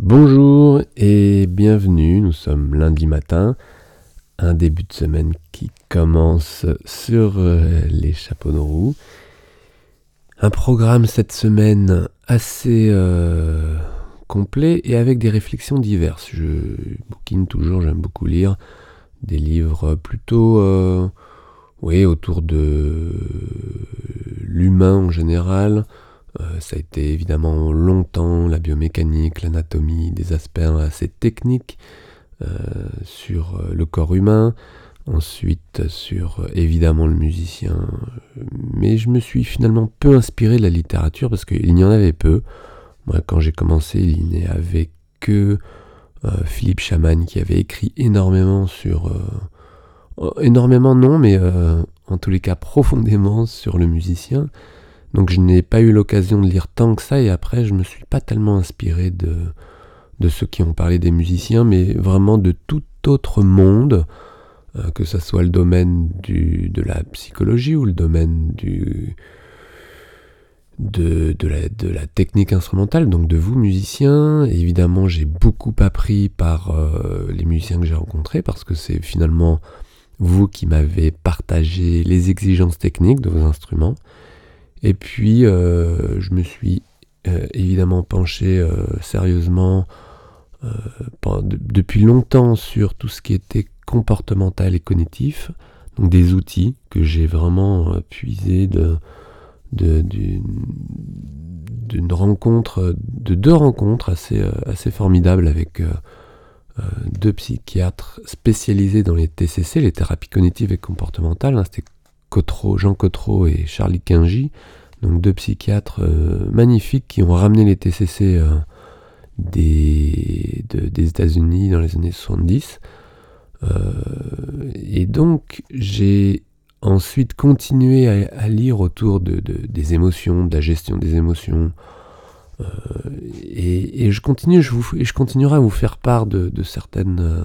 Bonjour et bienvenue, nous sommes lundi matin, un début de semaine qui commence sur euh, les chapeaux de roue. Un programme cette semaine assez euh, complet et avec des réflexions diverses. Je bouquine toujours, j'aime beaucoup lire des livres plutôt euh, oui, autour de l'humain en général. Euh, ça a été évidemment longtemps la biomécanique, l'anatomie, des aspects assez techniques euh, sur euh, le corps humain, ensuite sur évidemment le musicien. Mais je me suis finalement peu inspiré de la littérature parce qu'il y en avait peu. Moi, quand j'ai commencé, il n'y avait que Philippe Chaman qui avait écrit énormément sur énormément non, mais en tous les cas profondément sur le musicien. Donc je n'ai pas eu l'occasion de lire tant que ça et après je me suis pas tellement inspiré de, ceux qui ont parlé des musiciens, mais vraiment de tout autre monde, euh, que ce soit le domaine de la psychologie ou le domaine de la technique instrumentale, donc de vous musiciens. évidemment j'ai beaucoup appris par euh, les musiciens que j'ai rencontrés parce que c'est finalement vous qui m'avez partagé les exigences techniques de vos instruments. Et puis, euh, je me suis euh, évidemment penché euh, sérieusement depuis longtemps sur tout ce qui était comportemental et cognitif, donc des outils que j'ai vraiment puisé de, d'une rencontre, de deux rencontres assez, formidables avec deux psychiatres spécialisés dans les TCC, les thérapies cognitives et comportementales. Hein, Jean Cotreau et Charlie Kingy, donc deux psychiatres euh, magnifiques qui ont ramené les TCC euh, des, États-Unis dans les années 70. et donc j'ai ensuite continué à, lire autour de, des émotions, de la gestion des émotions, euh, et, je continue, je, vous, et je continuerai à vous faire part de, certaines, euh,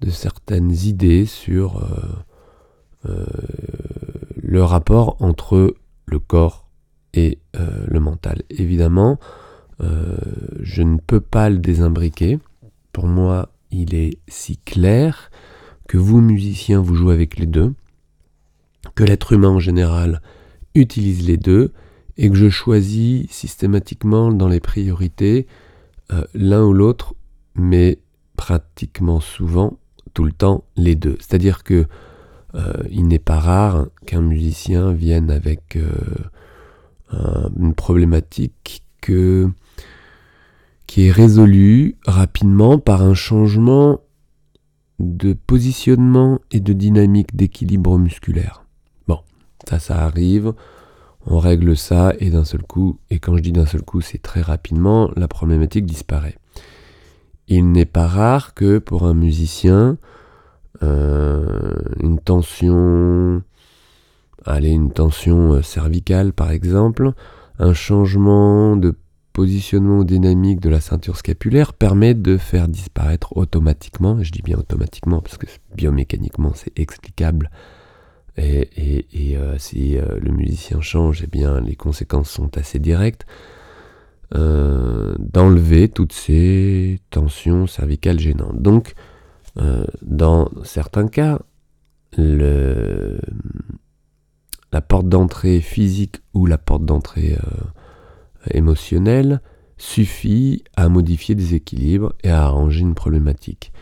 de certaines idées sur euh, le rapport entre le corps et le mental. Évidemment, je ne peux pas le désimbriquer. Pour moi, il est si clair que vous, musiciens, vous jouez avec les deux, que l'être humain en général utilise les deux, et que je choisis systématiquement dans les priorités euh, l'un ou l'autre, mais pratiquement souvent, tout le temps, les deux. C'est-à-dire que euh, il n'est pas rare qu'un musicien vienne avec euh, une problématique que, qui est résolue rapidement par un changement de positionnement et de dynamique d'équilibre musculaire. Bon, ça, ça arrive on règle ça et d'un seul coup, et quand je dis d'un seul coup, c'est très rapidement, la problématique disparaît. Il n'est pas rare que pour un musicien, une tension, allez, une tension euh, cervicale par exemple, un changement de positionnement dynamique de la ceinture scapulaire permet de faire disparaître automatiquement, je dis bien automatiquement parce que biomécaniquement c'est explicable, et, euh, si euh, le musicien change, eh bien les conséquences sont assez directes. Euh, d'enlever toutes ces tensions cervicales gênantes. Donc, dans certains cas, la porte d'entrée physique ou la porte d'entrée émotionnelle suffit à modifier des équilibres et à arranger une problématique.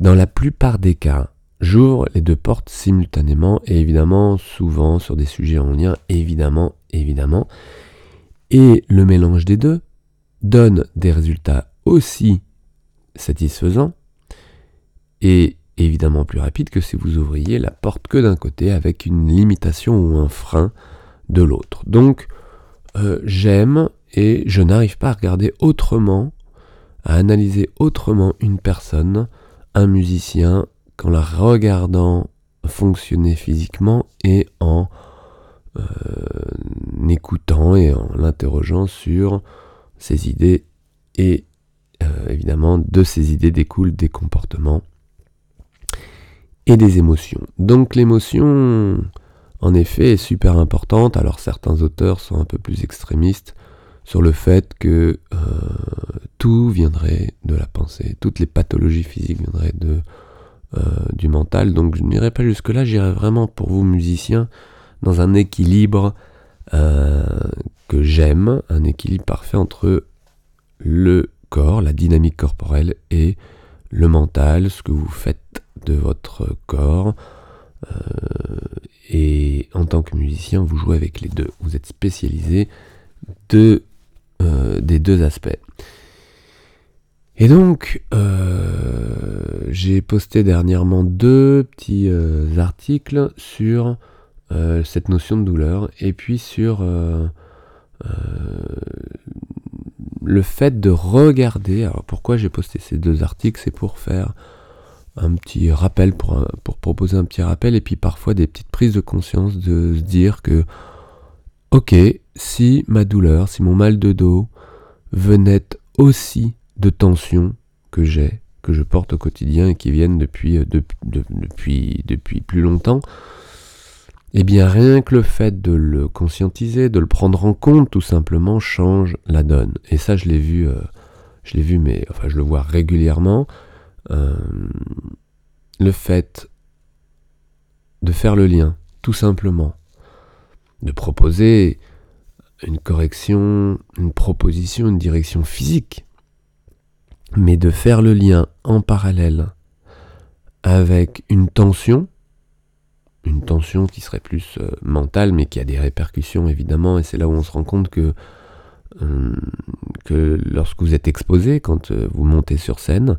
Dans la plupart des cas, J'ouvre les deux portes simultanément et évidemment souvent sur des sujets en lien, évidemment, évidemment. Et le mélange des deux donne des résultats aussi satisfaisants et évidemment plus rapides que si vous ouvriez la porte que d'un côté avec une limitation ou un frein de l'autre. Donc euh, j'aime et je n'arrive pas à regarder autrement, à analyser autrement une personne, un musicien, qu'en la regardant fonctionner physiquement et en euh, écoutant et en l'interrogeant sur ses idées et euh, évidemment de ces idées découlent des comportements et des émotions. Donc l'émotion en effet est super importante, alors certains auteurs sont un peu plus extrémistes sur le fait que euh, tout viendrait de la pensée, toutes les pathologies physiques viendraient de, euh, du mental. Donc je n'irai pas jusque-là, j'irai vraiment pour vous musiciens dans un équilibre euh, que j'aime, un équilibre parfait entre le corps, la dynamique corporelle et le mental, ce que vous faites de votre corps. et en tant que musicien, vous jouez avec les deux. Vous êtes spécialisé euh, des deux aspects. Et donc, euh, j'ai posté dernièrement deux petits euh, articles sur cette notion de douleur et puis sur le fait de regarder. Alors pourquoi j'ai posté ces deux articles C'est pour faire un petit rappel, pour, pour proposer un petit rappel et puis parfois des petites prises de conscience de se dire que Ok, si ma douleur, si mon mal de dos venait aussi de tensions que j'ai, que je porte au quotidien et qui viennent depuis, euh, depuis, depuis plus longtemps, eh bien rien que le fait de le conscientiser, de le prendre en compte tout simplement change la donne. Et ça je l'ai vu, euh, je l'ai vu, mais enfin je le vois régulièrement. Euh, le fait de faire le lien, tout simplement, de proposer une correction, une proposition, une direction physique, mais de faire le lien en parallèle avec une tension, une tension qui serait plus euh, mentale, mais qui a des répercussions évidemment, et c'est là où on se rend compte que, euh, que lorsque vous êtes exposé, quand euh, vous montez sur scène,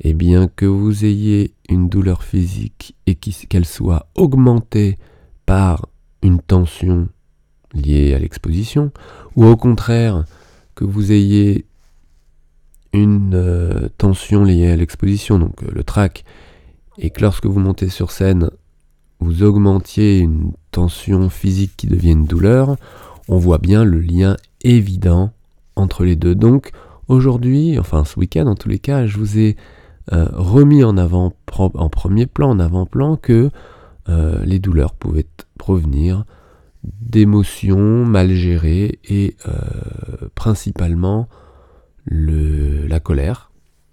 et eh bien que vous ayez une douleur physique et qu'elle soit augmentée par une tension liée à l'exposition, ou au contraire que vous ayez une tension liée à l'exposition, donc le trac, et que lorsque vous montez sur scène, vous augmentiez une tension physique qui devient une douleur, on voit bien le lien évident entre les deux. Donc aujourd'hui, enfin ce week-end en tous les cas, je vous ai euh, remis en avant, en premier plan, en avant-plan, que les douleurs pouvaient provenir d'émotions mal gérées et euh, principalement le, la colère.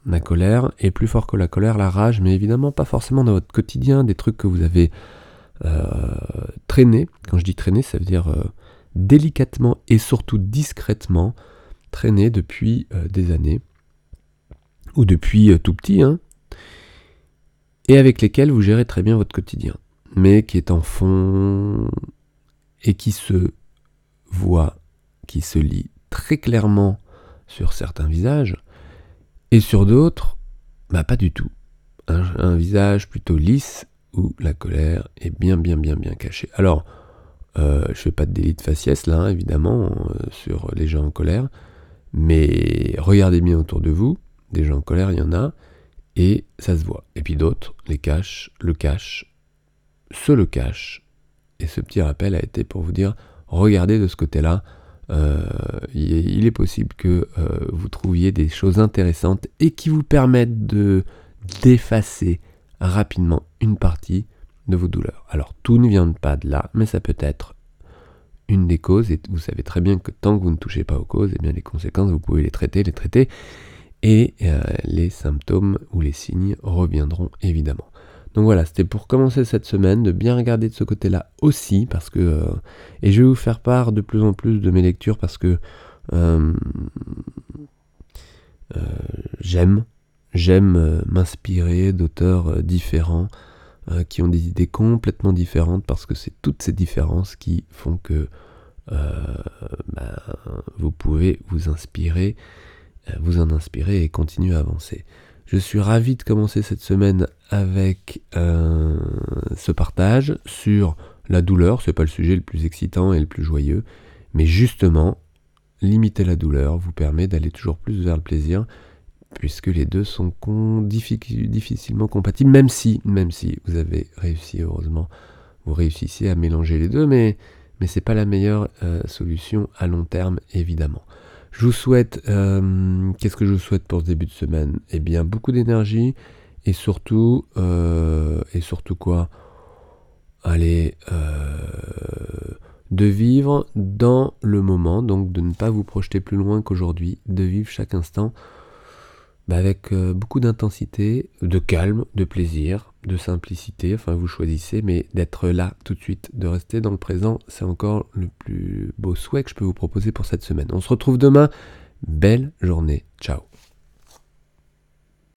La colère est plus fort que la colère, la rage, mais évidemment pas forcément dans votre quotidien, des trucs que vous avez euh, traînés. Quand je dis traîner, ça veut dire euh, délicatement et surtout discrètement traîner depuis des années, ou depuis tout petit, hein, et avec lesquels vous gérez très bien votre quotidien, mais qui est en fond et qui se voit, qui se lit très clairement sur certains visages, et sur d'autres, bah pas du tout. Un, visage plutôt lisse où la colère est bien bien bien bien cachée. Alors, euh, je fais pas de délit de faciès là, évidemment, euh, sur les gens en colère, mais regardez bien autour de vous, des gens en colère, il y en a, et ça se voit. Et puis d'autres les cachent, le cachent, se le cachent, et ce petit rappel a été pour vous dire, regardez de ce côté-là, euh, il est possible que euh, vous trouviez des choses intéressantes et qui vous permettent de d'effacer rapidement une partie de vos douleurs. Alors tout ne vient pas de là, mais ça peut être une des causes, et vous savez très bien que tant que vous ne touchez pas aux causes, et eh bien les conséquences, vous pouvez les traiter, les traiter, et euh, les symptômes ou les signes reviendront évidemment. Donc voilà, c'était pour commencer cette semaine, de bien regarder de ce côté-là aussi, parce que... Euh, et je vais vous faire part de plus en plus de mes lectures, parce que euh, euh, j'aime, j'aime m'inspirer d'auteurs différents, qui ont des idées complètement différentes, parce que c'est toutes ces différences qui font que ben, vous pouvez vous inspirer, vous en inspirer et continuer à avancer. Je suis ravi de commencer cette semaine avec euh, ce partage sur la douleur. C'est pas le sujet le plus excitant et le plus joyeux, mais justement, limiter la douleur vous permet d'aller toujours plus vers le plaisir, puisque les deux sont difficilement compatibles, même si, même si vous avez réussi, heureusement, vous réussissez à mélanger les deux, mais, mais c'est pas la meilleure euh, solution à long terme, évidemment. Je vous souhaite, euh, qu'est-ce que je vous souhaite pour ce début de semaine? Eh bien, beaucoup d'énergie et surtout, euh, et surtout quoi? Allez, euh, de vivre dans le moment, donc de ne pas vous projeter plus loin qu'aujourd'hui, de vivre chaque instant bah, avec euh, beaucoup d'intensité, de calme, de plaisir, de simplicité, enfin vous choisissez, mais d'être là tout de suite, de rester dans le présent, c'est encore le plus beau souhait que je peux vous proposer pour cette semaine. On se retrouve demain, belle journée, ciao